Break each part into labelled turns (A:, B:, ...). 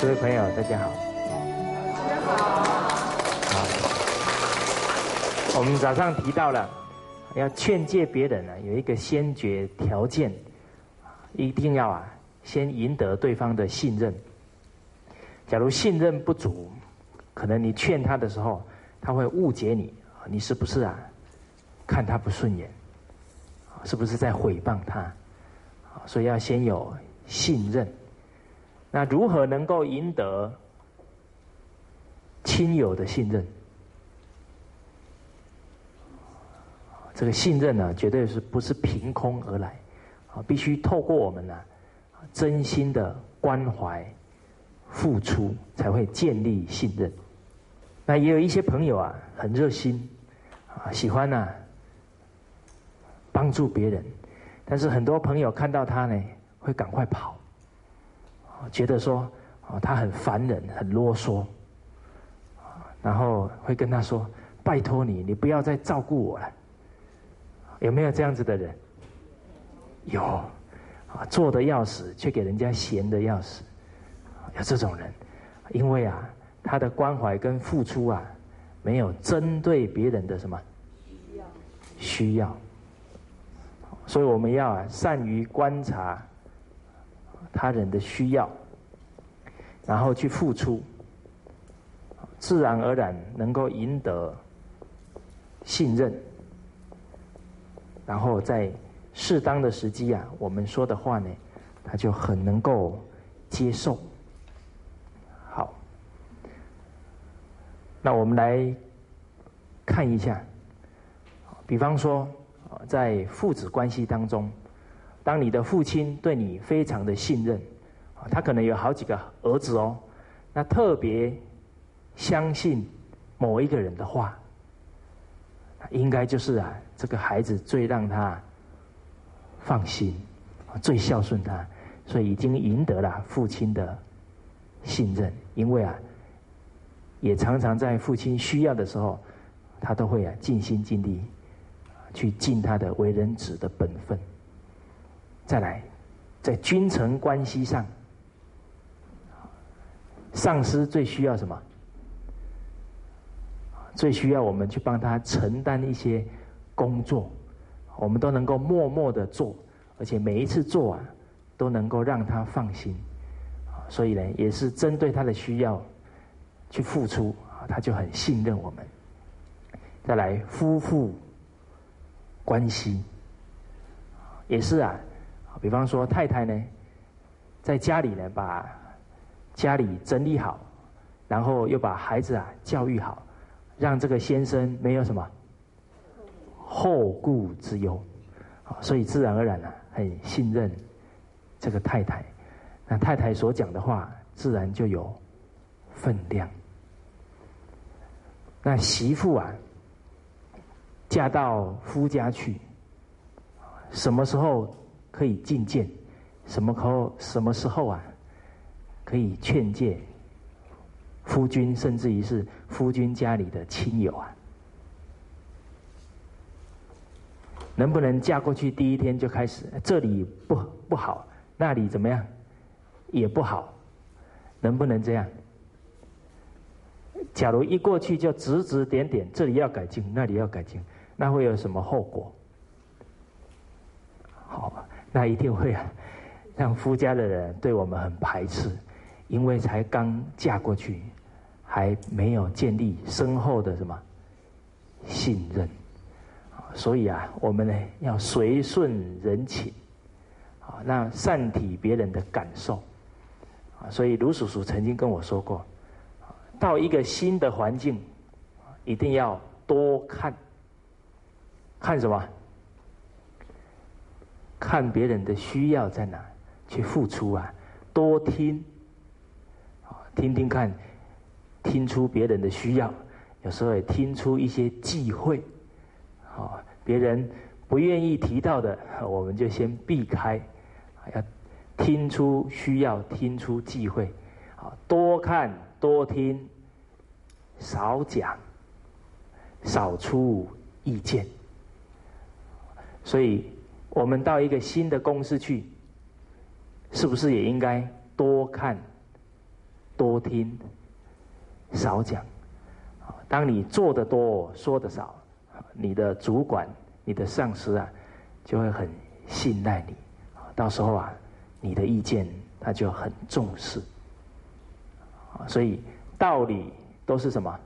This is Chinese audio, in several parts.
A: 各位朋友，大家好。
B: 大家好。
A: 好，我们早上提到了，要劝诫别人呢，有一个先决条件，一定要啊，先赢得对方的信任。假如信任不足，可能你劝他的时候，他会误解你，你是不是啊？看他不顺眼，是不是在诽谤他？所以要先有信任。那如何能够赢得亲友的信任？这个信任呢，绝对是不是凭空而来？啊，必须透过我们呢，真心的关怀、付出，才会建立信任。那也有一些朋友啊，很热心，啊，喜欢呢帮助别人。但是很多朋友看到他呢，会赶快跑，觉得说，哦，他很烦人，很啰嗦，然后会跟他说：“拜托你，你不要再照顾我了。”有没有这样子的人？有，啊，做的要死，却给人家闲的要死，有这种人，因为啊，他的关怀跟付出啊，没有针对别人的什么需要，需要。所以我们要啊，善于观察他人的需要，然后去付出，自然而然能够赢得信任，然后在适当的时机啊，我们说的话呢，他就很能够接受。好，那我们来看一下，比方说。在父子关系当中，当你的父亲对你非常的信任，他可能有好几个儿子哦，那特别相信某一个人的话，应该就是啊，这个孩子最让他放心，最孝顺他，所以已经赢得了父亲的信任，因为啊，也常常在父亲需要的时候，他都会啊尽心尽力。去尽他的为人子的本分。再来，在君臣关系上，上司最需要什么？最需要我们去帮他承担一些工作，我们都能够默默的做，而且每一次做啊，都能够让他放心。所以呢，也是针对他的需要去付出啊，他就很信任我们。再来，夫妇。关系也是啊，比方说太太呢，在家里呢把家里整理好，然后又把孩子啊教育好，让这个先生没有什么后顾之忧，所以自然而然呢很信任这个太太，那太太所讲的话自然就有分量。那媳妇啊。嫁到夫家去，什么时候可以觐见？什么时候？什么时候啊？可以劝诫夫君，甚至于是夫君家里的亲友啊？能不能嫁过去第一天就开始？这里不不好，那里怎么样？也不好，能不能这样？假如一过去就指指点点，这里要改进，那里要改进。那会有什么后果？好，那一定会，让夫家的人对我们很排斥，因为才刚嫁过去，还没有建立深厚的什么信任，所以啊，我们呢要随顺人情，啊，那善体别人的感受，啊，所以卢叔叔曾经跟我说过，到一个新的环境，一定要多看。看什么？看别人的需要在哪，去付出啊！多听，听听看，听出别人的需要，有时候也听出一些忌讳，啊，别人不愿意提到的，我们就先避开，要听出需要，听出忌讳，啊，多看多听，少讲，少出意见。所以，我们到一个新的公司去，是不是也应该多看、多听，少讲。当你做的多，说的少，你的主管、你的上司啊，就会很信赖你。到时候啊，你的意见他就很重视。所以道理都是什么？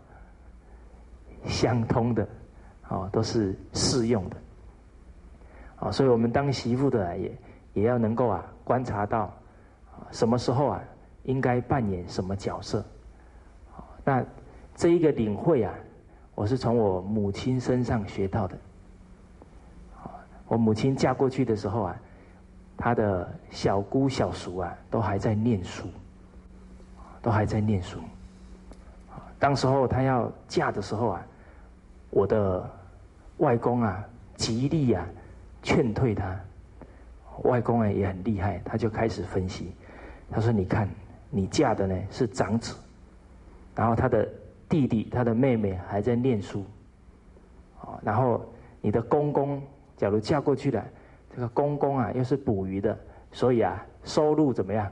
A: 相通的，哦，都是适用的。啊，所以我们当媳妇的也也要能够啊观察到，什么时候啊应该扮演什么角色。那这一个领会啊，我是从我母亲身上学到的。我母亲嫁过去的时候啊，她的小姑小叔啊都还在念书，都还在念书。当时候她要嫁的时候啊，我的外公啊极力啊。劝退她，外公啊也很厉害，他就开始分析。他说：“你看，你嫁的呢是长子，然后他的弟弟、他的妹妹还在念书，啊，然后你的公公假如嫁过去了，这个公公啊又是捕鱼的，所以啊收入怎么样？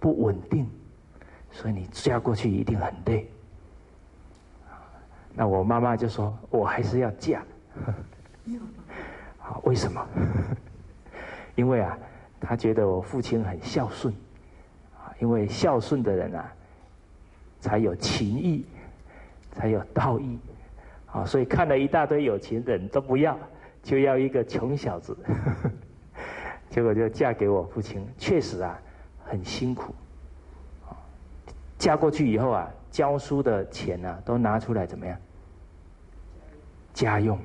A: 不稳定，所以你嫁过去一定很累。”那我妈妈就说：“我还是要嫁。”啊，为什么？因为啊，她觉得我父亲很孝顺，因为孝顺的人啊，才有情义，才有道义，啊，所以看了一大堆有钱人都不要，就要一个穷小子，结果就嫁给我父亲。确实啊，很辛苦，嫁过去以后啊，教书的钱呢，都拿出来怎么样？家用。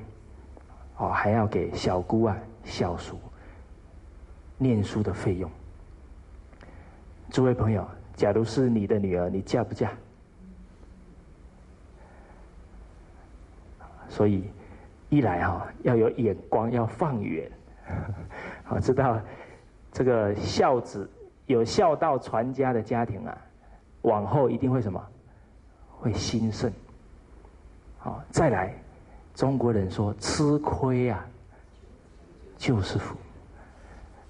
A: 哦，还要给小姑啊、小叔念书的费用。诸位朋友，假如是你的女儿，你嫁不嫁？所以一来哈，要有眼光，要放远，好 知道这个孝子有孝道传家的家庭啊，往后一定会什么？会兴盛。好，再来。中国人说：“吃亏啊，就是福。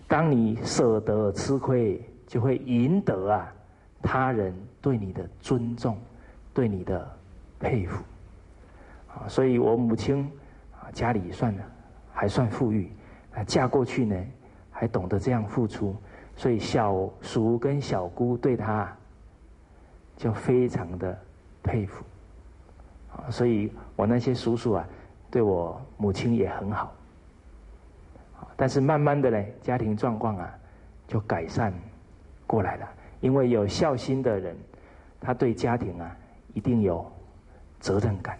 A: 当你舍得吃亏，就会赢得啊他人对你的尊重，对你的佩服。啊，所以我母亲啊家里算还算富裕，啊嫁过去呢还懂得这样付出，所以小叔跟小姑对她就非常的佩服。啊，所以我那些叔叔啊。”对我母亲也很好，但是慢慢的呢，家庭状况啊就改善过来了。因为有孝心的人，他对家庭啊一定有责任感。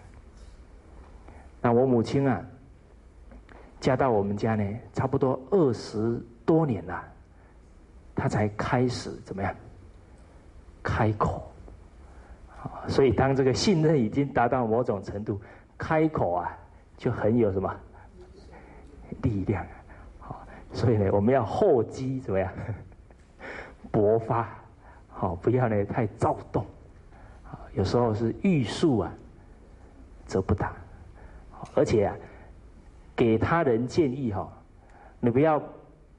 A: 那我母亲啊嫁到我们家呢，差不多二十多年了，她才开始怎么样开口。所以当这个信任已经达到某种程度，开口啊。就很有什么力量，好，所以呢，我们要厚积怎么样？勃发，好，不要呢太躁动，啊，有时候是欲速啊，则不达，而且啊，给他人建议哈，你不要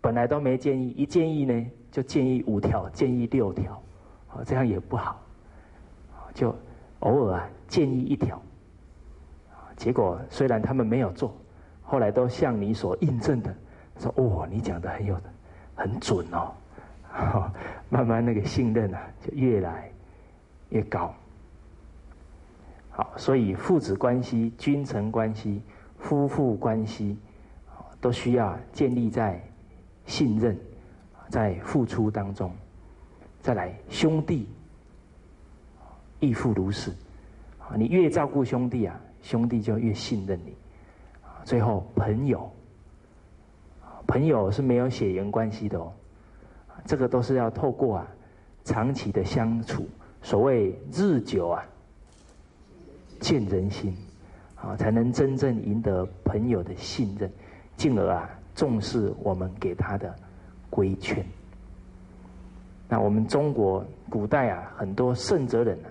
A: 本来都没建议，一建议呢就建议五条，建议六条，啊，这样也不好，就偶尔啊建议一条。结果虽然他们没有做，后来都像你所印证的，说：“哦，你讲的很有，很准哦哦。”慢慢那个信任啊，就越来越高。好，所以父子关系、君臣关系、夫妇关系，都需要建立在信任、在付出当中。再来，兄弟亦复如是。你越照顾兄弟啊。兄弟就越信任你，最后朋友，朋友是没有血缘关系的哦，这个都是要透过啊长期的相处，所谓日久啊见人心，啊才能真正赢得朋友的信任，进而啊重视我们给他的规劝。那我们中国古代啊很多圣哲人啊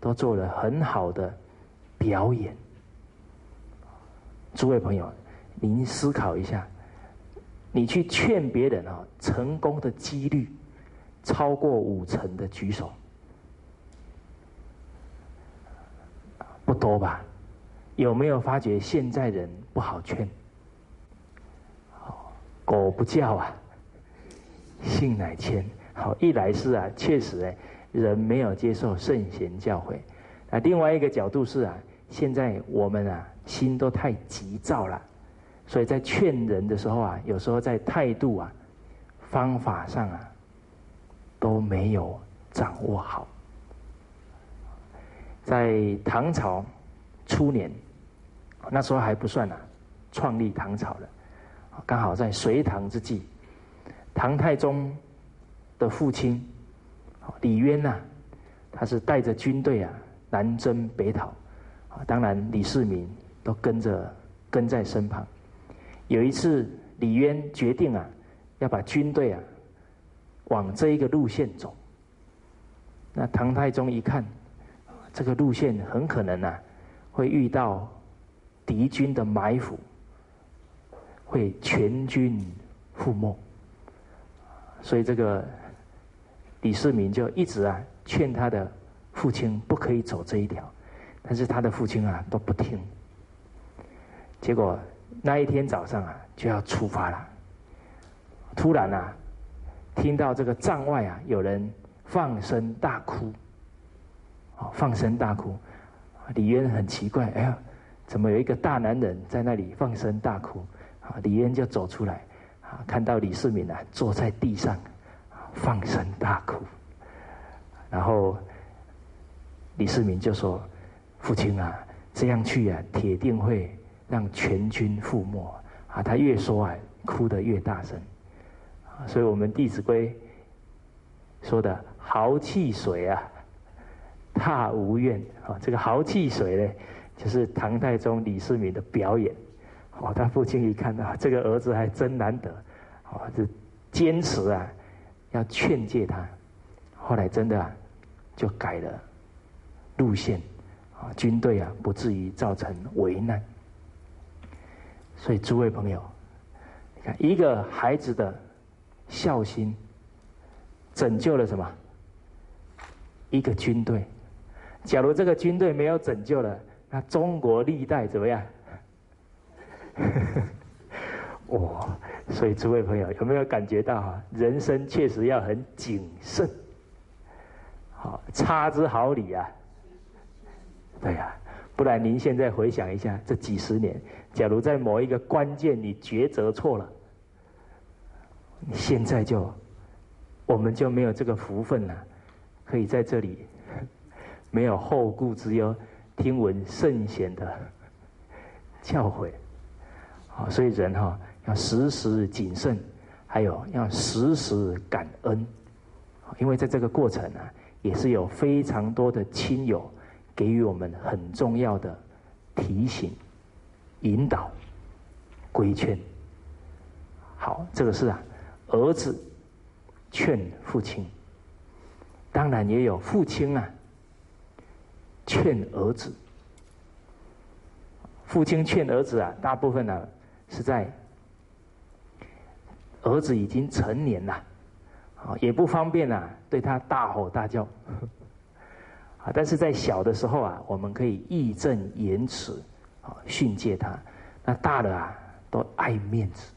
A: 都做了很好的表演。诸位朋友，您思考一下，你去劝别人啊，成功的几率超过五成的举手，不多吧？有没有发觉现在人不好劝？狗不叫啊，性乃迁。好，一来是啊，确实哎，人没有接受圣贤教诲。啊，另外一个角度是啊，现在我们啊心都太急躁了，所以在劝人的时候啊，有时候在态度啊、方法上啊都没有掌握好。在唐朝初年，那时候还不算啊，创立唐朝了，刚好在隋唐之际，唐太宗。的父亲李渊呐，他是带着军队啊南征北讨，啊，当然李世民都跟着跟在身旁。有一次，李渊决定啊要把军队啊往这一个路线走。那唐太宗一看，这个路线很可能啊会遇到敌军的埋伏，会全军覆没，所以这个。李世民就一直啊劝他的父亲不可以走这一条，但是他的父亲啊都不听。结果那一天早上啊就要出发了，突然啊听到这个帐外啊有人放声大哭，哦放声大哭，李渊很奇怪，哎呀，怎么有一个大男人在那里放声大哭？啊，李渊就走出来，啊看到李世民啊坐在地上。放声大哭，然后李世民就说：“父亲啊，这样去啊，铁定会让全军覆没啊！”他越说啊，哭得越大声。所以我们《弟子规》说的“豪气水啊，踏无怨”啊，这个“豪气水”呢，就是唐太宗李世民的表演。哦，他父亲一看到这个儿子还真难得，哦，这坚持啊。要劝诫他，后来真的啊就改了路线，啊，军队啊不至于造成危难。所以诸位朋友，你看一个孩子的孝心，拯救了什么？一个军队。假如这个军队没有拯救了，那中国历代怎么样？哇！所以诸位朋友有没有感觉到啊？人生确实要很谨慎，好差之毫厘啊！对呀，不然您现在回想一下这几十年，假如在某一个关键你抉择错了，你现在就我们就没有这个福分了，可以在这里没有后顾之忧，听闻圣贤的教诲。好，所以人哈。要时时谨慎，还有要时时感恩，因为在这个过程呢，也是有非常多的亲友给予我们很重要的提醒、引导、规劝。好，这个是啊，儿子劝父亲，当然也有父亲啊劝儿子。父亲劝儿子啊，大部分呢是在。儿子已经成年了，啊，也不方便啊，对他大吼大叫，啊，但是在小的时候啊，我们可以义正言辞啊训诫他。那大了啊，都爱面子，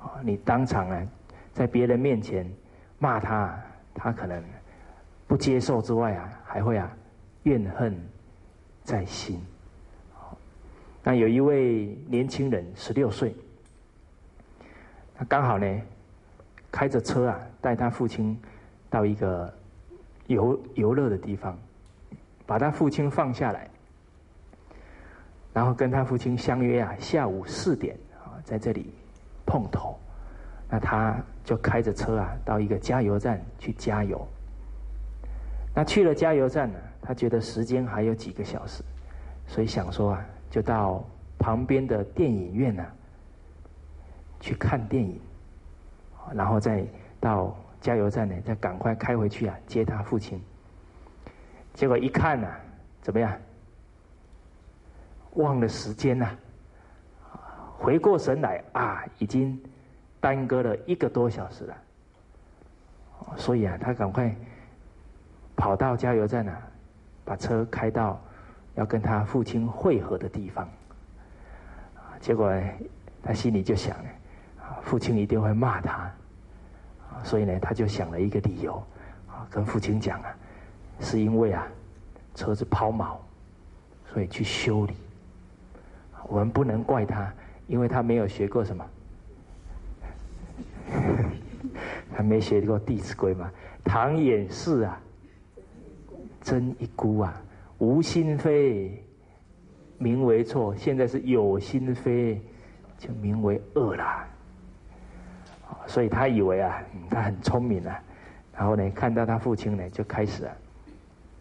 A: 啊，你当场啊，在别人面前骂他，他可能不接受之外啊，还会啊怨恨在心。那有一位年轻人，十六岁。他刚好呢，开着车啊，带他父亲到一个游游乐的地方，把他父亲放下来，然后跟他父亲相约啊，下午四点啊，在这里碰头。那他就开着车啊，到一个加油站去加油。那去了加油站呢，他觉得时间还有几个小时，所以想说啊，就到旁边的电影院呢。去看电影，然后再到加油站呢，再赶快开回去啊，接他父亲。结果一看呢，怎么样？忘了时间呐！回过神来啊，已经耽搁了一个多小时了。所以啊，他赶快跑到加油站啊，把车开到要跟他父亲会合的地方。结果他心里就想，父亲一定会骂他，所以呢，他就想了一个理由，啊，跟父亲讲啊，是因为啊，车子抛锚，所以去修理。我们不能怪他，因为他没有学过什么。还没学过《弟子规》嘛？唐寅是啊，真一孤啊，无心非，名为错。现在是有心非，就名为恶啦。所以他以为啊，他很聪明啊。然后呢，看到他父亲呢，就开始啊，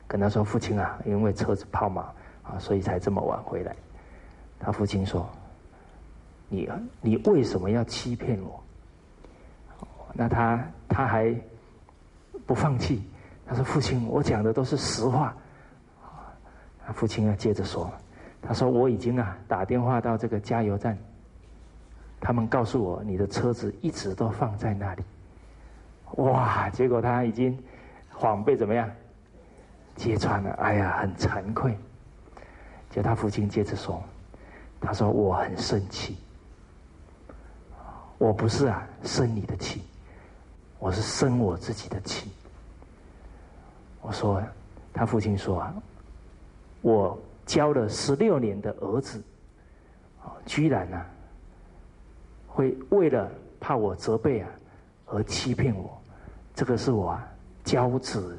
A: 跟他说：“父亲啊，因为车子抛锚啊，所以才这么晚回来。”他父亲说：“你你为什么要欺骗我？”那他他还不放弃，他说：“父亲，我讲的都是实话。”啊，父亲啊，接着说：“他说我已经啊打电话到这个加油站，他们告诉我你的车子一直都放在那里。”哇！结果他已经谎被怎么样揭穿了？哎呀，很惭愧。就他父亲接着说：“他说我很生气，我不是啊生你的气。”我是生我自己的气。我说，他父亲说啊，我教了十六年的儿子，居然呢，会为了怕我责备啊，而欺骗我，这个是我啊教子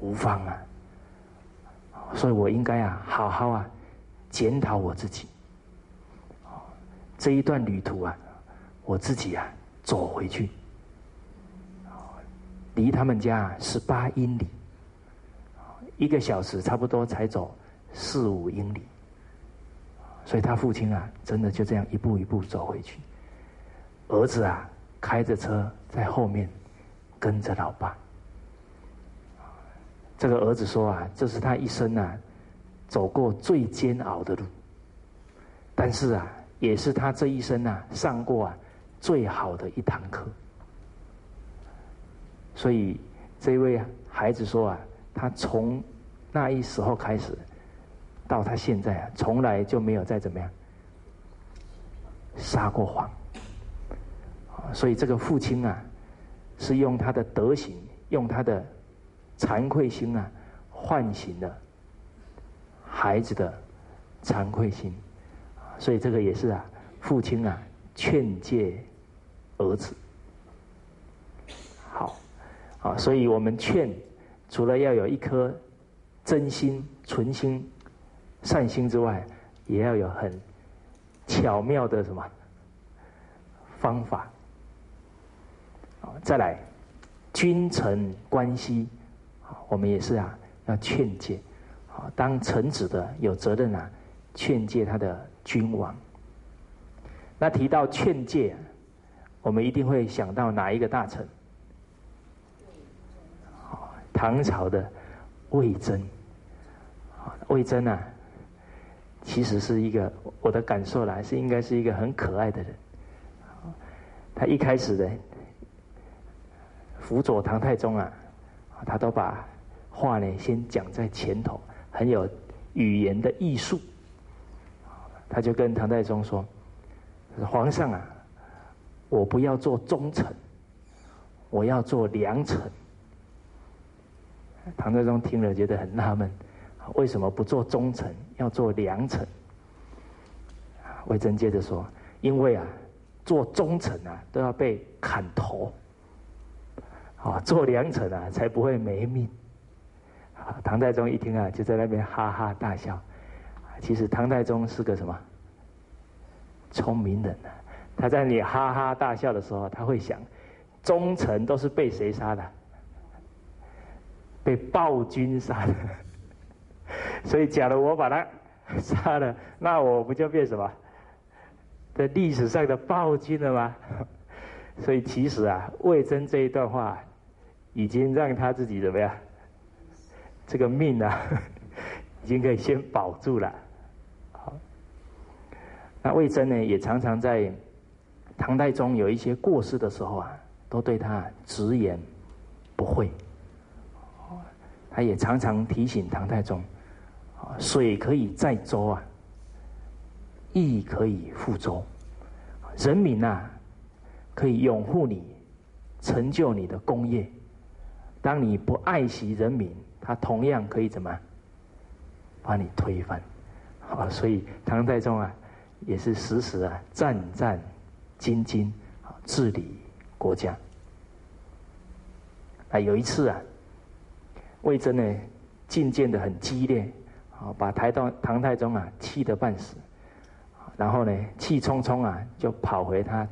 A: 无方啊，所以我应该啊好好啊检讨我自己。这一段旅途啊，我自己啊走回去。离他们家十八英里，一个小时差不多才走四五英里，所以他父亲啊，真的就这样一步一步走回去。儿子啊，开着车在后面跟着老爸。这个儿子说啊，这是他一生啊走过最煎熬的路，但是啊，也是他这一生啊上过啊最好的一堂课。所以，这位孩子说啊，他从那一时候开始，到他现在啊，从来就没有再怎么样撒过谎。所以这个父亲啊，是用他的德行，用他的惭愧心啊，唤醒了孩子的惭愧心。所以这个也是啊，父亲啊，劝诫儿子。好啊，所以我们劝，除了要有一颗真心、纯心、善心之外，也要有很巧妙的什么方法。啊，再来，君臣关系，啊，我们也是啊，要劝诫。啊，当臣子的有责任啊，劝诫他的君王。那提到劝诫，我们一定会想到哪一个大臣？唐朝的魏征，魏征啊，其实是一个我的感受来是应该是一个很可爱的人。他一开始的辅佐唐太宗啊，他都把话呢先讲在前头，很有语言的艺术。他就跟唐太宗说：“皇上啊，我不要做忠臣，我要做良臣。”唐太宗听了觉得很纳闷，为什么不做忠臣，要做良臣？魏征接着说：“因为啊，做忠臣啊都要被砍头，啊，做良臣啊才不会没命。”，唐太宗一听啊，就在那边哈哈大笑。其实唐太宗是个什么聪明人呢？他在你哈哈大笑的时候，他会想：忠臣都是被谁杀的？被暴君杀的，所以假如我把他杀了，那我不就变什么？在历史上的暴君了吗？所以其实啊，魏征这一段话，已经让他自己怎么样？这个命啊，已经可以先保住了。那魏征呢，也常常在唐太宗有一些过失的时候啊，都对他直言不讳。他也常常提醒唐太宗：啊，水可以载舟啊，亦可以覆舟。人民呐，可以拥护你，成就你的功业。当你不爱惜人民，他同样可以怎么把你推翻？啊，所以唐太宗啊，也是时时啊战战兢兢啊治理国家。啊，有一次啊，魏征呢进谏的很激烈，啊，把台到唐太宗啊气得半死，然后呢气冲冲啊就跑回他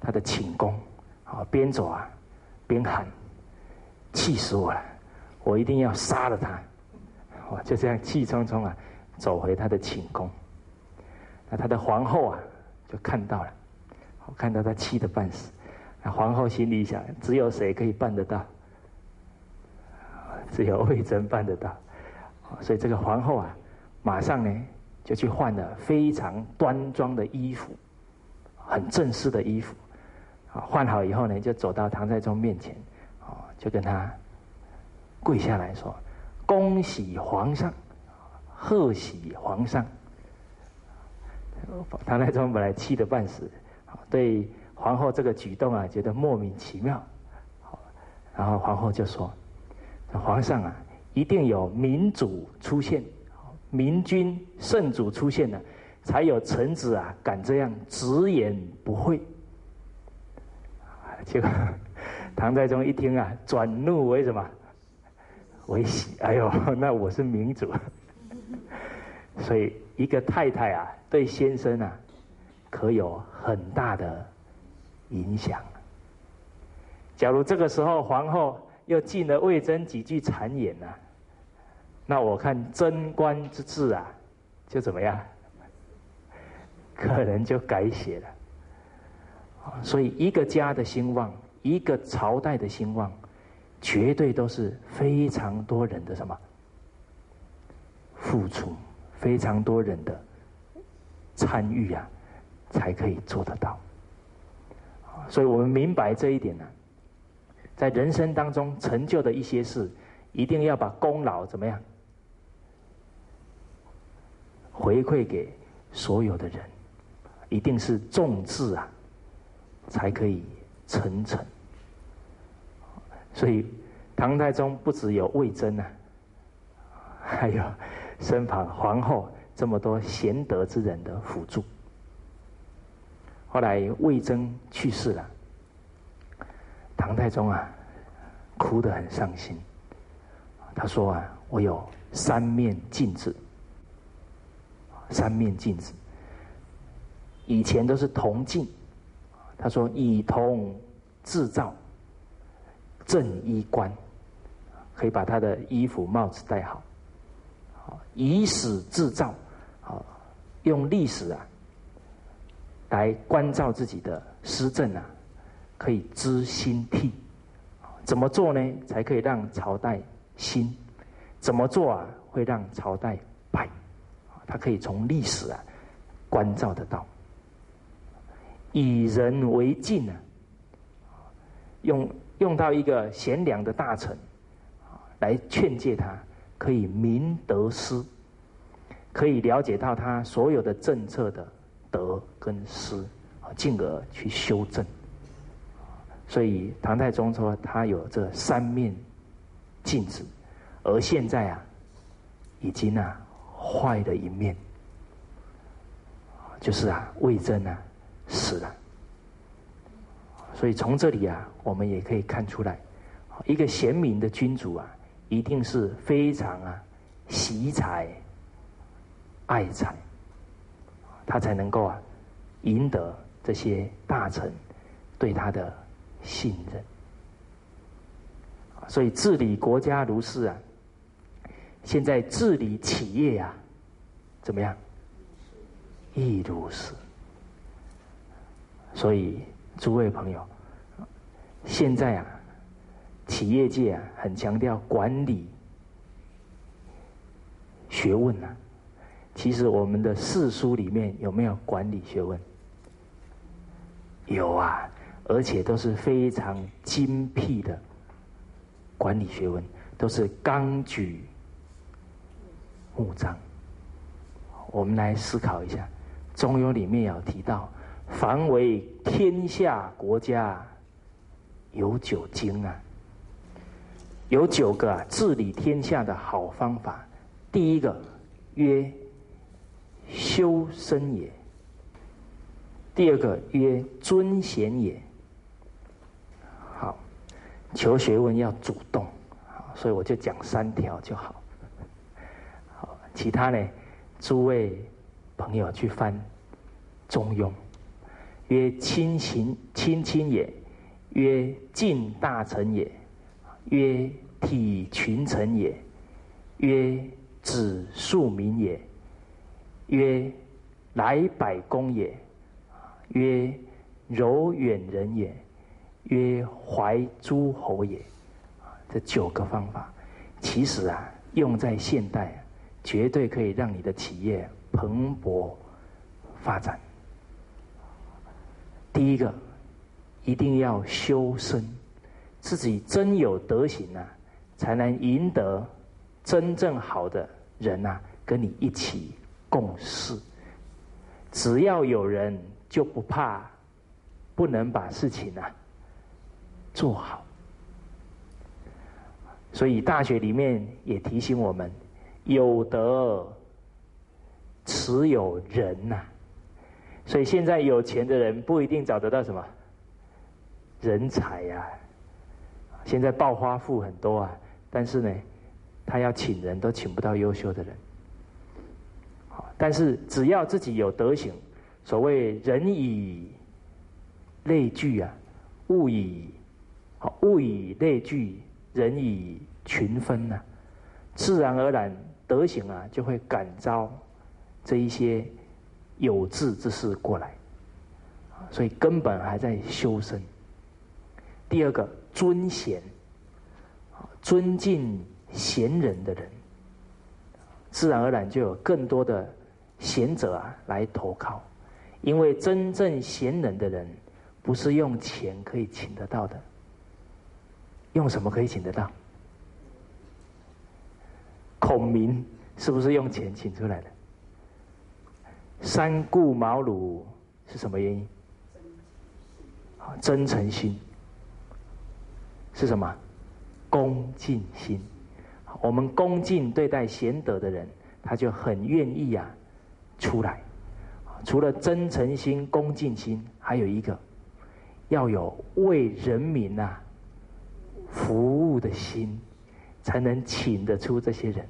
A: 他的寝宫，啊边走啊边喊，气死我了，我一定要杀了他，我就这样气冲冲啊走回他的寝宫，那他的皇后啊就看到了，看到他气得半死，那皇后心里想，只有谁可以办得到？只有魏征办得到，所以这个皇后啊，马上呢就去换了非常端庄的衣服，很正式的衣服，啊，换好以后呢，就走到唐太宗面前，啊，就跟他跪下来说：“恭喜皇上，贺喜皇上。”唐太宗本来气得半死，对皇后这个举动啊，觉得莫名其妙，然后皇后就说。皇上啊，一定有民主出现，明君圣主出现了，才有臣子啊敢这样直言不讳。结果唐太宗一听啊，转怒为什么？为喜。哎呦，那我是民主。所以一个太太啊，对先生啊，可有很大的影响。假如这个时候皇后。又进了魏征几句谗言呐，那我看贞观之治啊，就怎么样？可能就改写了。所以一个家的兴旺，一个朝代的兴旺，绝对都是非常多人的什么付出，非常多人的参与啊，才可以做得到。所以我们明白这一点呢。在人生当中成就的一些事，一定要把功劳怎么样回馈给所有的人，一定是众志啊，才可以成成。所以唐太宗不只有魏征啊，还有身旁皇后这么多贤德之人的辅助。后来魏征去世了。唐太宗啊，哭得很伤心。他说啊，我有三面镜子，三面镜子，以前都是铜镜。他说以铜制造正衣冠，可以把他的衣服帽子戴好。以史制造，啊，用历史啊来关照自己的施政啊。可以知兴替，怎么做呢？才可以让朝代兴？怎么做啊？会让朝代败？他可以从历史啊关照得到。以人为镜啊，用用到一个贤良的大臣来劝诫他，可以明得失，可以了解到他所有的政策的得跟失，进而去修正。所以唐太宗说他有这三面镜子，而现在啊，已经啊坏的一面，就是啊魏征啊死了。所以从这里啊，我们也可以看出来，一个贤明的君主啊，一定是非常啊惜才爱才，他才能够啊赢得这些大臣对他的。信任，所以治理国家如是啊。现在治理企业呀，怎么样？亦如是。所以诸位朋友，现在啊，企业界啊很强调管理学问啊。其实我们的四书里面有没有管理学问？有啊。而且都是非常精辟的管理学问，都是纲举目张。我们来思考一下，《中庸》里面有提到，凡为天下国家，有九经啊，有九个啊治理天下的好方法。第一个曰修身也，第二个曰尊贤也。好，求学问要主动，所以我就讲三条就好。好，其他呢？诸位朋友去翻《中庸》，曰亲行亲亲也，曰敬大臣也，曰体群臣也，曰子庶民也，曰来百公也，曰柔远人也，曰怀诸侯也。这九个方法，其实啊，用在现代。绝对可以让你的企业蓬勃发展。第一个，一定要修身，自己真有德行啊，才能赢得真正好的人呐，跟你一起共事。只要有人，就不怕不能把事情啊做好。所以大学里面也提醒我们。有德，持有人呐，所以现在有钱的人不一定找得到什么人才呀。现在暴发户很多啊，但是呢，他要请人都请不到优秀的人。但是只要自己有德行，所谓人以类聚啊，物以好物以类聚，人以群分呐，自然而然。德行啊，就会感召这一些有志之士过来，所以根本还在修身。第二个，尊贤，尊敬贤人的人，自然而然就有更多的贤者啊来投靠，因为真正贤能的人，不是用钱可以请得到的，用什么可以请得到？孔明是不是用钱请出来的？三顾茅庐是什么原因？真诚心是什么？恭敬心。我们恭敬对待贤德的人，他就很愿意啊出来。除了真诚心、恭敬心，还有一个要有为人民啊服务的心，才能请得出这些人。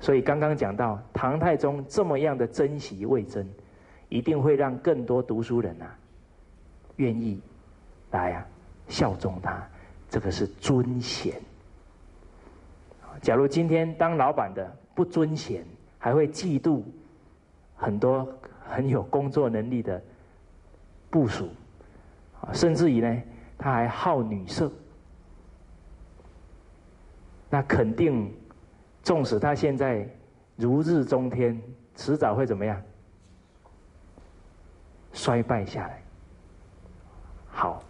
A: 所以刚刚讲到唐太宗这么样的珍惜魏征，一定会让更多读书人啊愿意来啊效忠他。这个是尊贤。假如今天当老板的不尊贤，还会嫉妒很多很有工作能力的部属啊，甚至于呢，他还好女色，那肯定。纵使他现在如日中天，迟早会怎么样？衰败下来。好，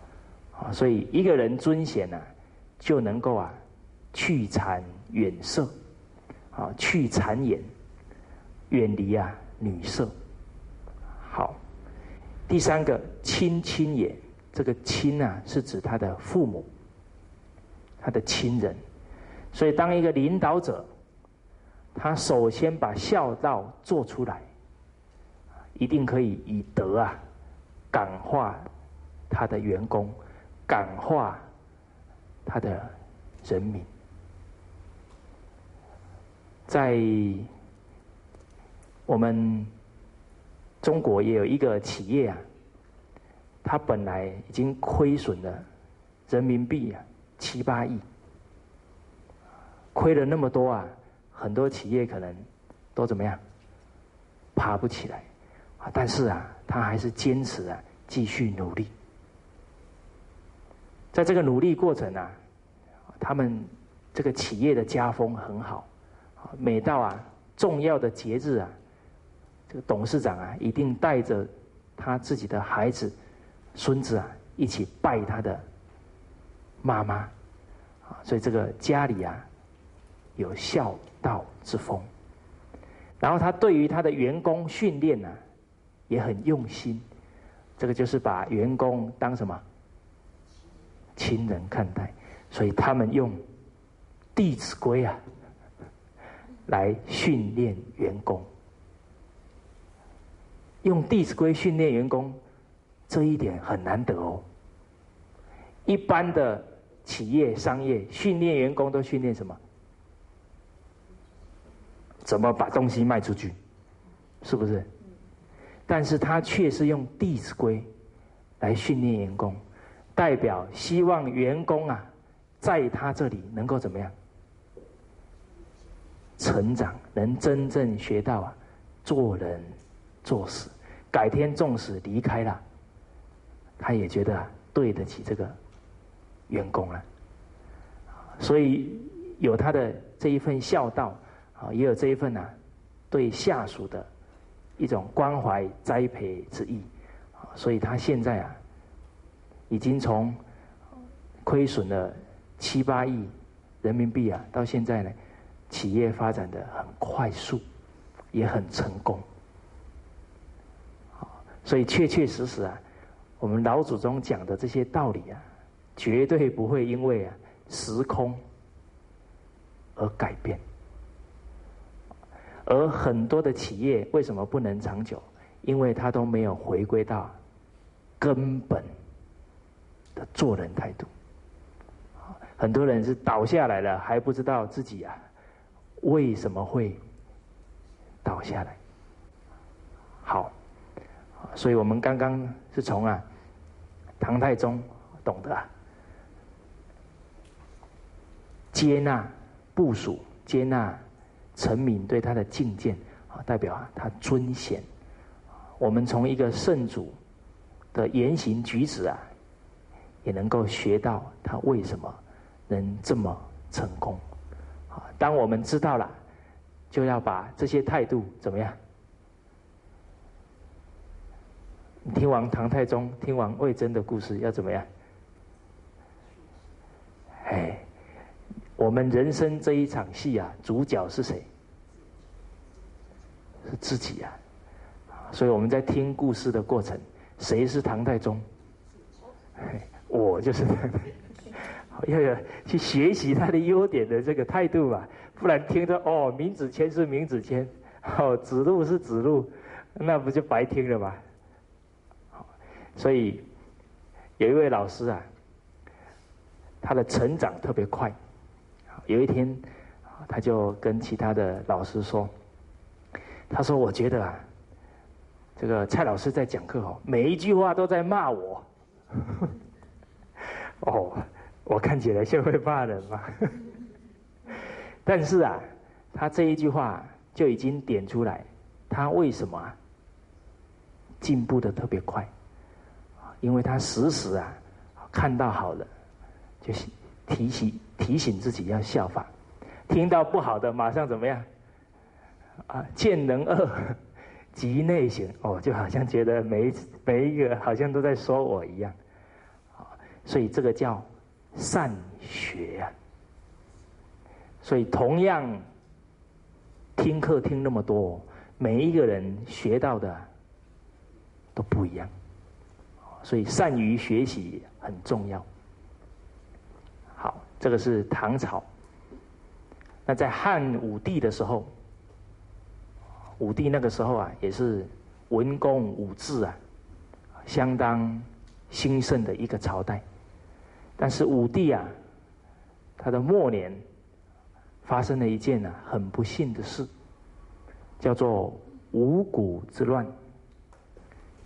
A: 啊，所以一个人尊贤呢，就能够啊，去谗远色，啊，去谗言，远离啊女色。好，第三个亲亲也，这个亲啊，是指他的父母，他的亲人。所以当一个领导者。他首先把孝道做出来，一定可以以德啊感化他的员工，感化他的人民。在我们中国也有一个企业啊，它本来已经亏损了人民币啊七八亿，亏了那么多啊。很多企业可能都怎么样，爬不起来啊！但是啊，他还是坚持啊，继续努力。在这个努力过程啊，他们这个企业的家风很好，每到啊重要的节日啊，董事长啊一定带着他自己的孩子、孙子啊一起拜他的妈妈，啊，所以这个家里啊有孝道之风。然后他对于他的员工训练呢也很用心，这个就是把员工当什么亲人看待，所以他们用《弟子规》啊来训练员工。用《弟子规》训练员工，这一点很难得哦。一般的企业、商业训练员工都训练什么？怎么把东西卖出去？是不是？但是他却是用《弟子规》来训练员工，代表希望员工啊，在他这里能够怎么样？成长，能真正学到啊，做人做事。改天纵使离开了，他也觉得对得起这个员工了。所以有他的这一份孝道啊，也有这一份呢对下属的一种关怀栽培之意。所以他现在啊，已经从亏损了七八亿人民币啊，到现在呢，企业发展的很快速，也很成功。所以确确实实啊，我们老祖宗讲的这些道理啊，绝对不会因为啊时空而改变。而很多的企业为什么不能长久？因为它都没有回归到根本的做人态度。很多人是倒下来了，还不知道自己啊为什么会倒下来。所以我们刚刚是从啊，唐太宗懂得接纳部署，接纳臣民对他的敬见啊，代表啊他尊贤。我们从一个圣主的言行举止啊，也能够学到他为什么能这么成功。啊，当我们知道了，就要把这些态度怎么样？听完唐太宗，听完魏征的故事，要怎么样？哎，我们人生这一场戏啊，主角是谁？是自己啊！所以我们在听故事的过程，谁是唐太宗？我就是，要有去学习他的优点的这个态度吧，不然听着哦，闵子骞是闵子骞，哦，子路是子路，那不就白听了吗？所以，有一位老师啊，他的成长特别快。有一天，他就跟其他的老师说：“他说，我觉得啊，这个蔡老师在讲课哦，每一句话都在骂我。哦，我看起来像会骂人吗？但是啊，他这一句话就已经点出来，他为什么进步的特别快。”因为他时时啊看到好的，就是提醒提醒自己要效仿；听到不好的，马上怎么样？啊，见人恶，即内省。哦，就好像觉得每一每一个好像都在说我一样。所以这个叫善学啊。所以同样听课听那么多，每一个人学到的都不一样。所以善于学习很重要。好，这个是唐朝。那在汉武帝的时候，武帝那个时候啊，也是文公武治啊，相当兴盛的一个朝代。但是武帝啊，他的末年发生了一件呢很不幸的事，叫做五谷之乱，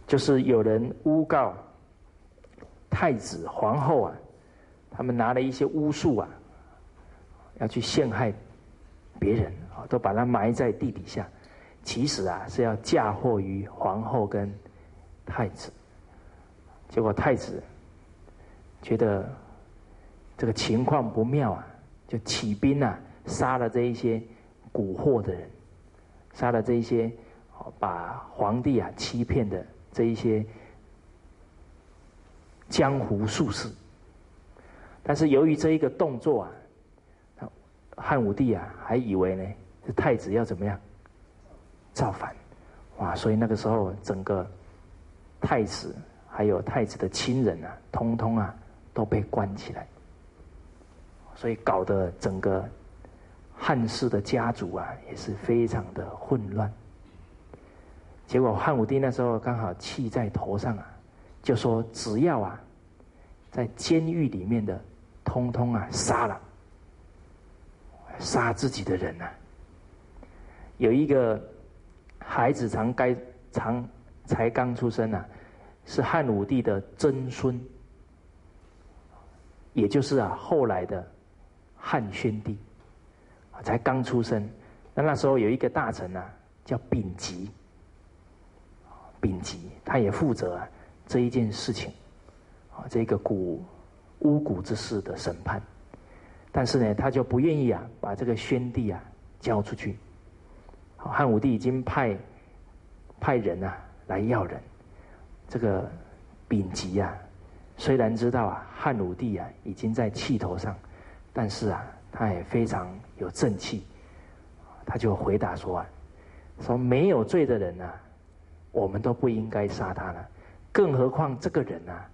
A: 就是有人诬告。太子、皇后啊，他们拿了一些巫术啊，要去陷害别人啊，都把他埋在地底下。其实啊，是要嫁祸于皇后跟太子。结果太子觉得这个情况不妙啊，就起兵啊，杀了这一些蛊惑的人，杀了这一些把皇帝啊欺骗的这一些。江湖术士，但是由于这一个动作啊，汉武帝啊还以为呢是太子要怎么样造反，哇！所以那个时候整个太子还有太子的亲人啊，通通啊都被关起来，所以搞得整个汉室的家族啊也是非常的混乱。结果汉武帝那时候刚好气在头上啊，就说只要啊在监狱里面的。通通啊，杀了，杀自己的人呐！有一个孩子，常该常才刚出生啊，是汉武帝的曾孙，也就是啊后来的汉宣帝，才刚出生。那那时候有一个大臣啊，叫丙吉，丙吉他也负责这一件事情，啊，这个古。巫蛊之事的审判，但是呢，他就不愿意啊，把这个宣帝啊交出去。汉武帝已经派派人啊来要人，这个丙吉啊，虽然知道啊汉武帝啊已经在气头上，但是啊他也非常有正气，他就回答说啊，说没有罪的人啊，我们都不应该杀他了，更何况这个人啊。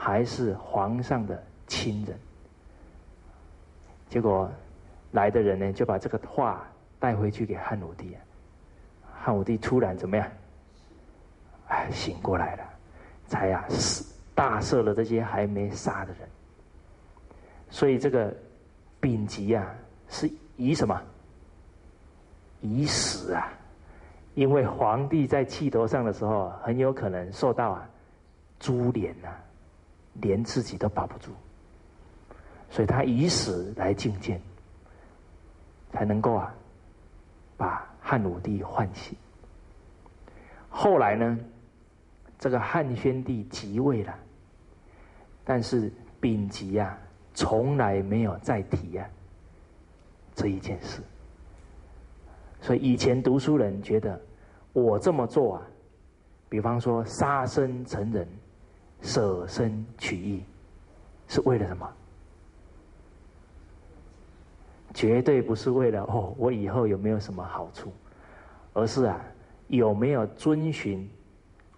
A: 还是皇上的亲人，结果来的人呢，就把这个话带回去给汉武帝。汉武帝突然怎么样？哎，醒过来了，才呀，大赦了这些还没杀的人。所以这个丙吉啊，是以什么？以死啊！因为皇帝在气头上的时候，很有可能受到啊株连呐。连自己都保不住，所以他以死来觐见，才能够啊，把汉武帝唤醒。后来呢，这个汉宣帝即位了，但是丙吉呀，从来没有再提呀这一件事。所以以前读书人觉得，我这么做啊，比方说杀身成仁。舍身取义，是为了什么？绝对不是为了哦，我以后有没有什么好处？而是啊，有没有遵循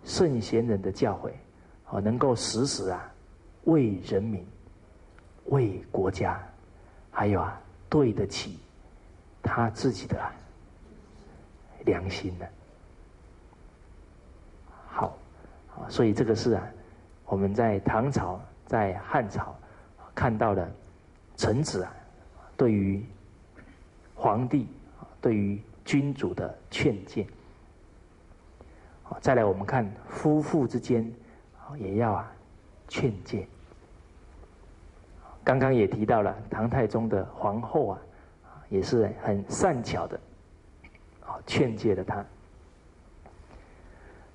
A: 圣贤人的教诲，哦，能够时时啊为人民、为国家，还有啊对得起他自己的良心呢？所以这个是啊。我们在唐朝、在汉朝看到了臣子啊，对于皇帝、对于君主的劝谏。再来，我们看夫妇之间也要啊劝谏。刚刚也提到了唐太宗的皇后啊，也是很善巧的啊劝诫了他。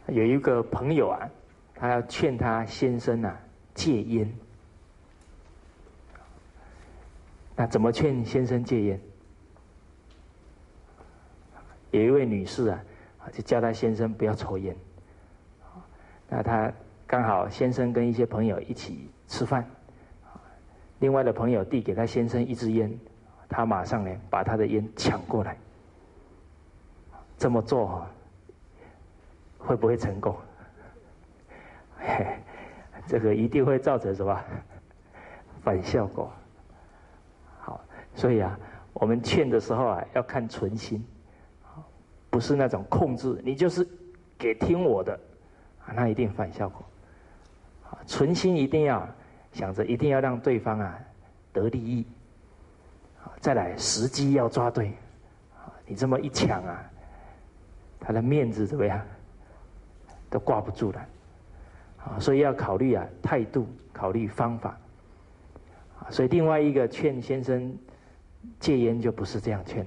A: 有一个朋友啊。他要劝他先生呐戒烟，那怎么劝先生戒烟？有一位女士啊，就叫他先生不要抽烟。那他刚好先生跟一些朋友一起吃饭，另外的朋友递给他先生一支烟，他马上呢把他的烟抢过来。这么做哈，会不会成功？嘿 这个一定会造成什么反效果？好，所以啊，我们劝的时候啊，要看存心，不是那种控制，你就是给听我的，那一定反效果。存心一定要想着一定要让对方啊得利益，再来时机要抓对，你这么一抢啊，他的面子怎么样，都挂不住了。啊，所以要考虑啊态度，考虑方法。啊，所以另外一个劝先生戒烟就不是这样劝，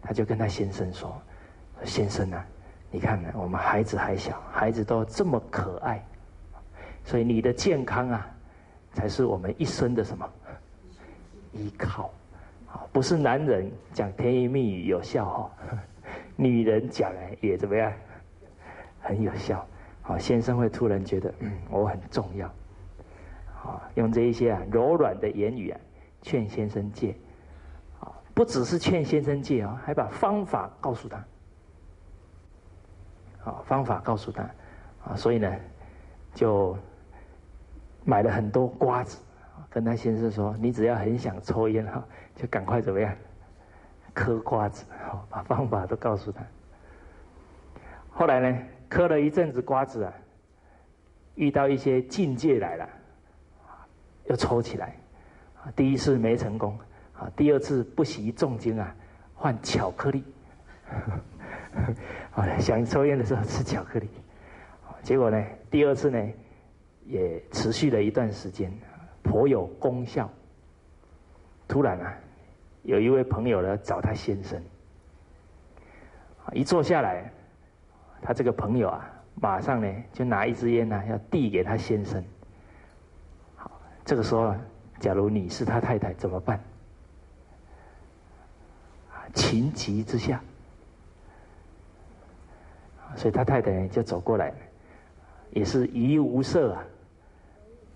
A: 他就跟他先生说：“先生啊，你看我们孩子还小，孩子都这么可爱，所以你的健康啊，才是我们一生的什么依靠。啊，不是男人讲甜言蜜语有效哈，女人讲来也怎么样，很有效。”好，先生会突然觉得，嗯，我很重要。好，用这一些啊柔软的言语啊劝先生戒，啊，不只是劝先生戒啊，还把方法告诉他，好，方法告诉他，啊，所以呢，就买了很多瓜子，跟他先生说，你只要很想抽烟哈，就赶快怎么样，嗑瓜子，好，把方法都告诉他。后来呢，嗑了一阵子瓜子啊。遇到一些境界来了，又抽起来，第一次没成功，啊，第二次不惜重金啊，换巧克力，啊，想抽烟的时候吃巧克力，结果呢，第二次呢，也持续了一段时间，颇有功效。突然啊，有一位朋友呢找他先生，一坐下来，他这个朋友啊。马上呢，就拿一支烟呢，要递给他先生。好，这个时候，假如你是他太太，怎么办？情急之下，所以他太太就走过来，也是怡无色啊，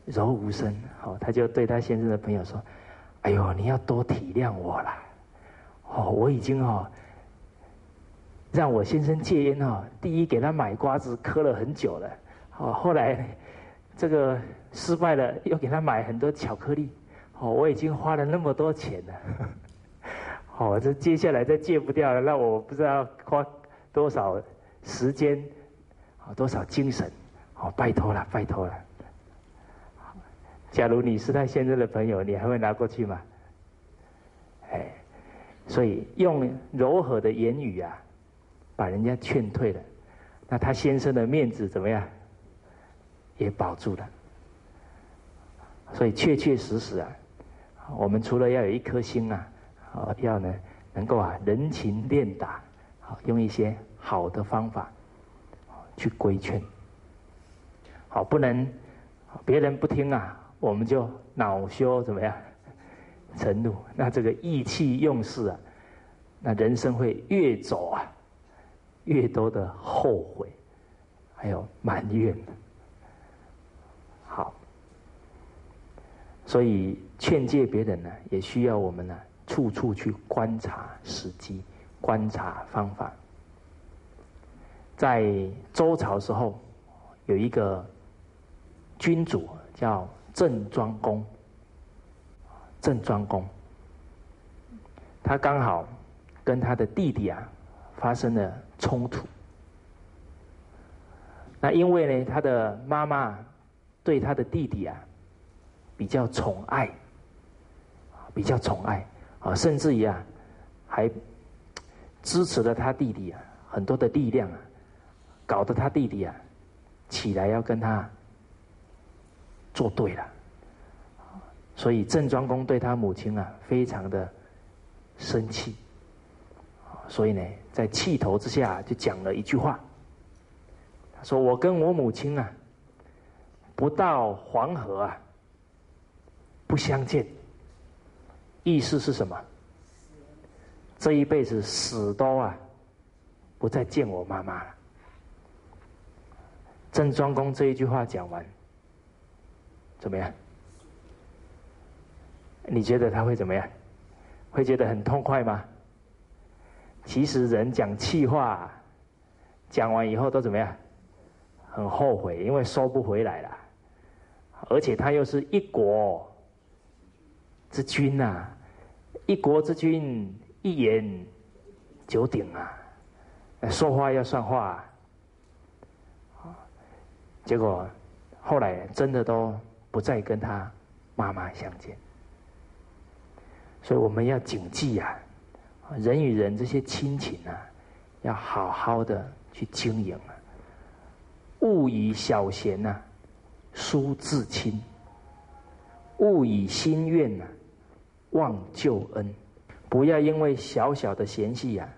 A: 柔无声。好，他就对他先生的朋友说：“哎呦，你要多体谅我啦！哦，我已经哦。”让我先生戒烟哦，第一给他买瓜子磕了很久了，哦，后来这个失败了，又给他买很多巧克力，哦，我已经花了那么多钱了，哦，这接下来再戒不掉了，那我不知道花多少时间，啊，多少精神，哦，拜托了，拜托了。假如你是他先生的朋友，你还会拿过去吗？哎，所以用柔和的言语啊。把人家劝退了，那他先生的面子怎么样？也保住了。所以确确实实啊，我们除了要有一颗心啊，啊，要呢能够啊人情练达，好用一些好的方法去规劝。好，不能别人不听啊，我们就恼羞怎么样？成怒，那这个意气用事啊，那人生会越走啊。越多的后悔，还有埋怨，好，所以劝诫别人呢，也需要我们呢，处处去观察时机，观察方法。在周朝时候，有一个君主叫郑庄公，郑庄公，他刚好跟他的弟弟啊。发生了冲突。那因为呢，他的妈妈对他的弟弟啊比较宠爱，比较宠爱啊，甚至于啊还支持了他弟弟啊很多的力量啊，搞得他弟弟啊起来要跟他作对了。所以郑庄公对他母亲啊非常的生气。所以呢，在气头之下，就讲了一句话。他说：“我跟我母亲啊，不到黄河啊，不相见。意思是什么？这一辈子死都啊，不再见我妈妈了。”郑庄公这一句话讲完，怎么样？你觉得他会怎么样？会觉得很痛快吗？其实人讲气话，讲完以后都怎么样？很后悔，因为收不回来了。而且他又是一国之君呐，一国之君一言九鼎啊，说话要算话。啊结果后来真的都不再跟他妈妈相见，所以我们要谨记呀。人与人这些亲情啊，要好好的去经营啊。勿以小贤呐，疏至亲；勿以心怨呐，忘旧恩。不要因为小小的嫌隙呀，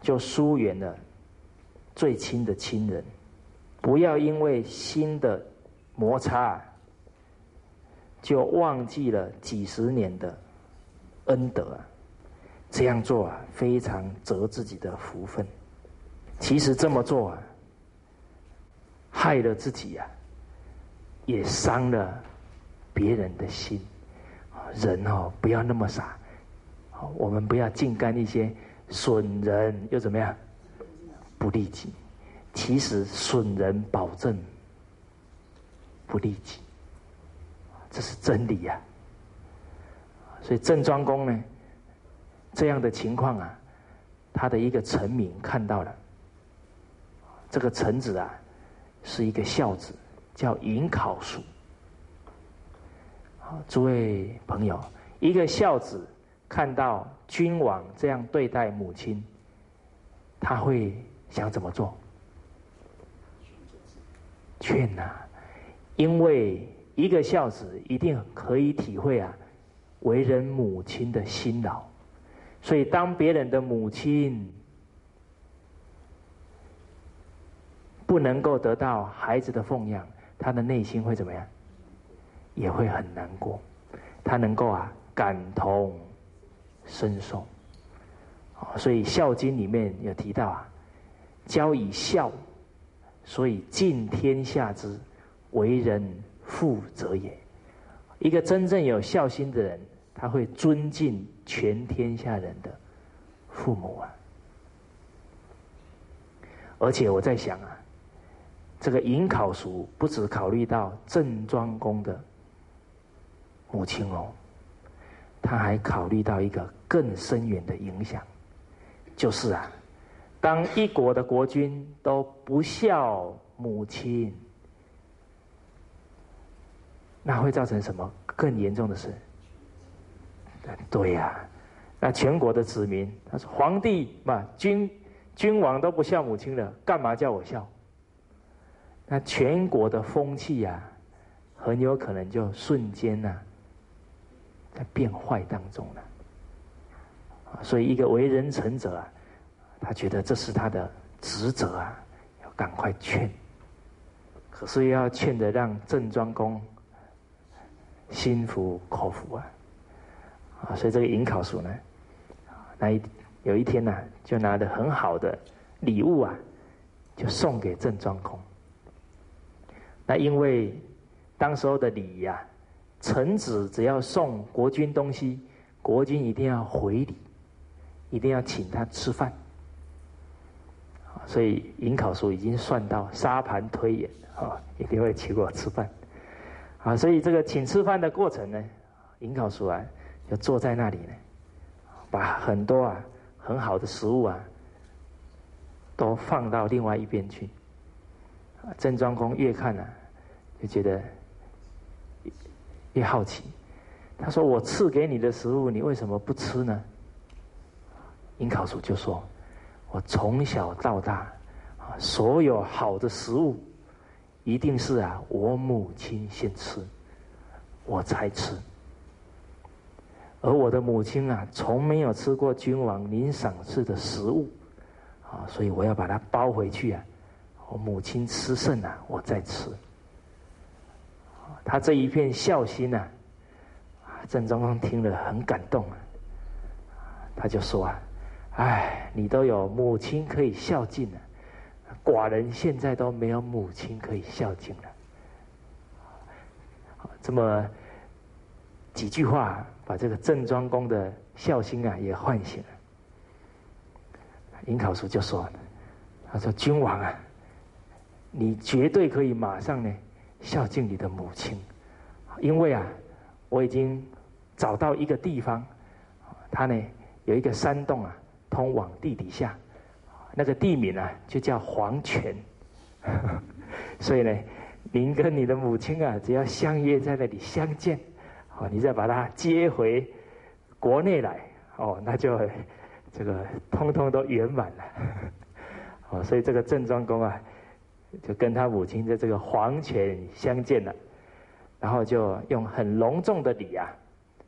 A: 就疏远了最亲的亲人；不要因为心的摩擦，啊就忘记了几十年的恩德啊。这样做啊，非常折自己的福分。其实这么做啊，害了自己呀，也伤了别。人的心。人哦，不要那么傻。我们不要净干一些损人又怎么样？不利己。其实损人保证不利己，这是真理呀。所以郑庄公呢，这样的情况啊，他的一个臣民看到了，这个臣子啊，是一个孝子，叫尹考叔。诸位朋友，一个孝子看到君王这样对待母亲，他会想怎么做？劝呐，因为一个孝子一定可以体会啊，为人母亲的辛劳，所以当别人的母亲不能够得到孩子的奉养，他的内心会怎么样？也会很难过。他能够啊感同身受，所以《孝经》里面有提到啊，教以孝。所以，尽天下之为人父者也。一个真正有孝心的人，他会尊敬全天下人的父母啊。而且我在想啊，这个尹考叔不只考虑到郑庄公的母亲哦，他还考虑到一个更深远的影响，就是啊。当一国的国君都不孝母亲，那会造成什么更严重的事？对呀，那全国的子民，他说皇帝嘛，君君王都不孝母亲了，干嘛叫我孝？那全国的风气呀，很有可能就瞬间呐，在变坏当中了。所以，一个为人臣者啊。他觉得这是他的职责啊，要赶快劝。可是又要劝的让郑庄公心服口服啊，啊，所以这个尹考叔呢，那一有一天呢，就拿着很好的礼物啊，就送给郑庄公。那因为当时候的礼呀，臣子只要送国君东西，国君一定要回礼，一定要请他吃饭。所以尹考叔已经算到沙盘推演啊，一定会请我吃饭啊。所以这个请吃饭的过程呢，尹考叔啊就坐在那里呢，把很多啊很好的食物啊都放到另外一边去。郑庄公越看呢，就觉得越好奇。他说：“我赐给你的食物，你为什么不吃呢？”尹考叔就说。我从小到大，啊，所有好的食物，一定是啊，我母亲先吃，我才吃。而我的母亲啊，从没有吃过君王您赏赐的食物，啊，所以我要把它包回去啊。我母亲吃剩了，我再吃。他这一片孝心呢，啊，郑庄公听了很感动啊，他就说啊。哎，你都有母亲可以孝敬了，寡人现在都没有母亲可以孝敬了。这么几句话，把这个郑庄公的孝心啊也唤醒了。尹考叔就说：“他说君王啊，你绝对可以马上呢孝敬你的母亲，因为啊，我已经找到一个地方，他呢有一个山洞啊。”通往地底下，那个地名啊，就叫黄泉。所以呢，您跟你的母亲啊，只要相约在那里相见，哦，你再把她接回国内来，哦，那就 这个通通都圆满了。哦，所以这个郑庄公啊，就跟他母亲在这个黄泉相见了，然后就用很隆重的礼啊，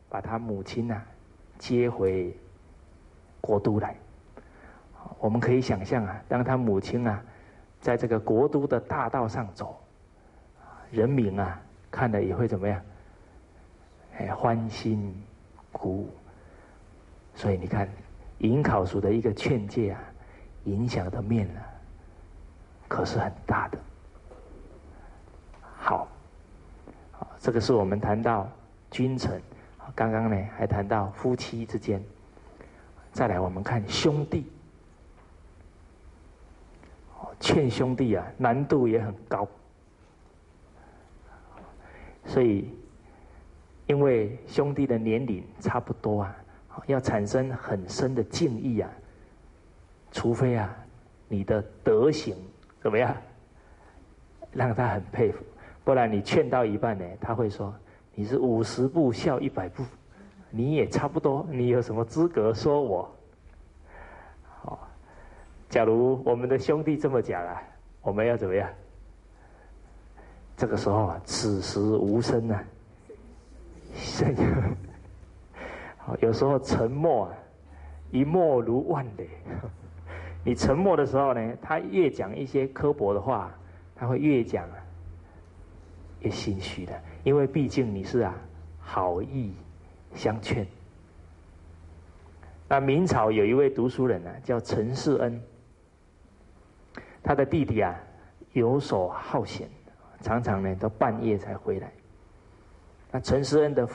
A: 把他母亲呐接回。国都来，我们可以想象啊，当他母亲啊，在这个国都的大道上走，人民啊看了也会怎么样？哎，欢欣鼓舞。所以你看，尹考叔的一个劝诫啊，影响的面呢，可是很大的。好，这个是我们谈到君臣，刚刚呢还谈到夫妻之间。再来，我们看兄弟，劝兄弟啊，难度也很高。所以，因为兄弟的年龄差不多啊，要产生很深的敬意啊，除非啊，你的德行怎么样，让他很佩服，不然你劝到一半呢，他会说你是五十步笑一百步，你也差不多，你有什么资格说我？好，假如我们的兄弟这么讲啊，我们要怎么样？这个时候啊，此时无声啊，好，有时候沉默啊，一默如万雷。你沉默的时候呢，他越讲一些刻薄的话，他会越讲，越心虚的，因为毕竟你是啊，好意相劝。那明朝有一位读书人呢，叫陈世恩，他的弟弟啊，游手好闲。常常呢，都半夜才回来。那陈思恩的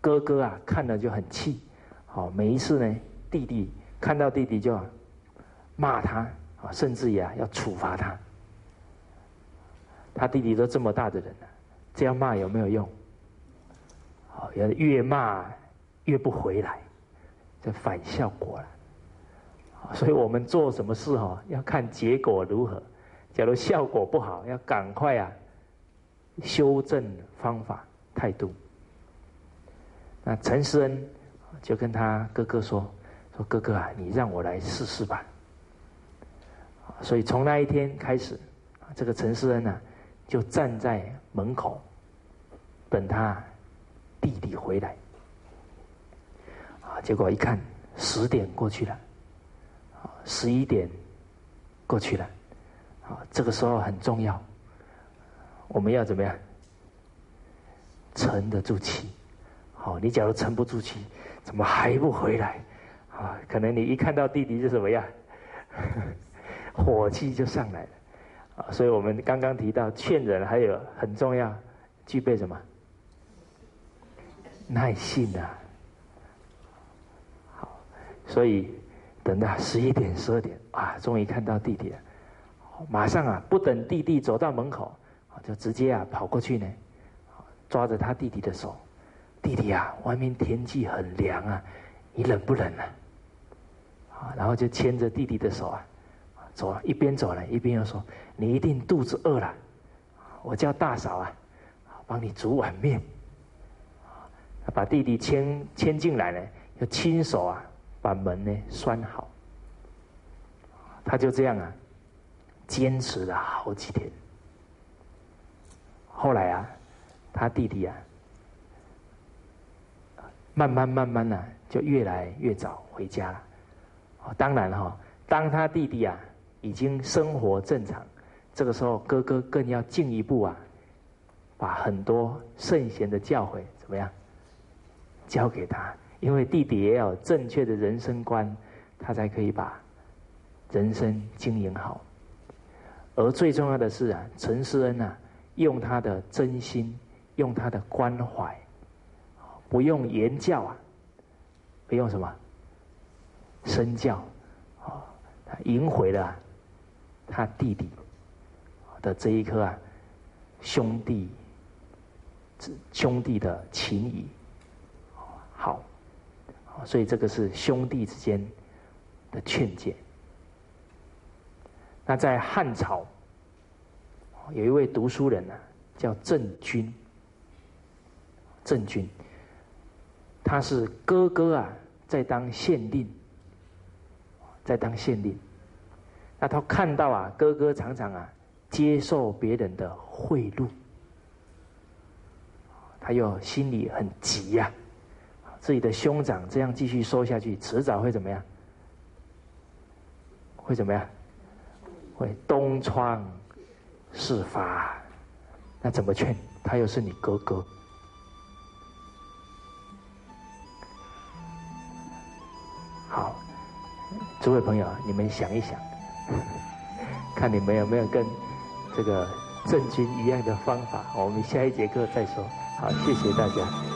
A: 哥哥啊，看了就很气。好，每一次呢，弟弟看到弟弟就骂他，啊，甚至呀要处罚他。他弟弟都这么大的人了，这样骂有没有用？好，越骂越不回来，这反效果了。所以我们做什么事哈，要看结果如何。假如效果不好，要赶快啊。修正方法态度。那陈思恩就跟他哥哥说：“说哥哥啊，你让我来试试吧。”所以从那一天开始，这个陈思恩呢，就站在门口等他弟弟回来。啊，结果一看十点过去了，啊，十一点过去了，啊，这个时候很重要。我们要怎么样沉得住气？好，你假如沉不住气，怎么还不回来？啊，可能你一看到弟弟就怎么样，火气就上来了。啊，所以我们刚刚提到劝人还有很重要，具备什么耐性啊？好，所以等到十一点、十二点啊，终于看到弟弟了，马上啊，不等弟弟走到门口。就直接啊跑过去呢，抓着他弟弟的手，弟弟啊，外面天气很凉啊，你冷不冷啊？啊，然后就牵着弟弟的手啊，走，一边走呢，一边又说：“你一定肚子饿了，我叫大嫂啊，帮你煮碗面。”把弟弟牵牵进来呢，又亲手啊把门呢拴好。他就这样啊，坚持了好几天。后来啊，他弟弟啊，慢慢慢慢呢，就越来越早回家了。当然哈，当他弟弟啊已经生活正常，这个时候哥哥更要进一步啊，把很多圣贤的教诲怎么样教给他，因为弟弟也有正确的人生观，他才可以把人生经营好。而最重要的是啊，陈思恩啊。用他的真心，用他的关怀，不用言教啊，不用什么身教，啊，他赢回了他弟弟的这一颗啊兄弟兄弟的情谊，好，所以这个是兄弟之间的劝诫。那在汉朝。有一位读书人呢，叫郑君。郑君，他是哥哥啊，在当县令，在当县令。那他看到啊，哥哥常常啊接受别人的贿赂，他又心里很急呀，自己的兄长这样继续说下去，迟早会怎么样？会怎么样？会东窗。事发，那怎么劝？他又是你哥哥。诸位朋友，你们想一想，看你们有没有跟这个郑钧一样的方法。我们下一节课再说。好，谢谢大家。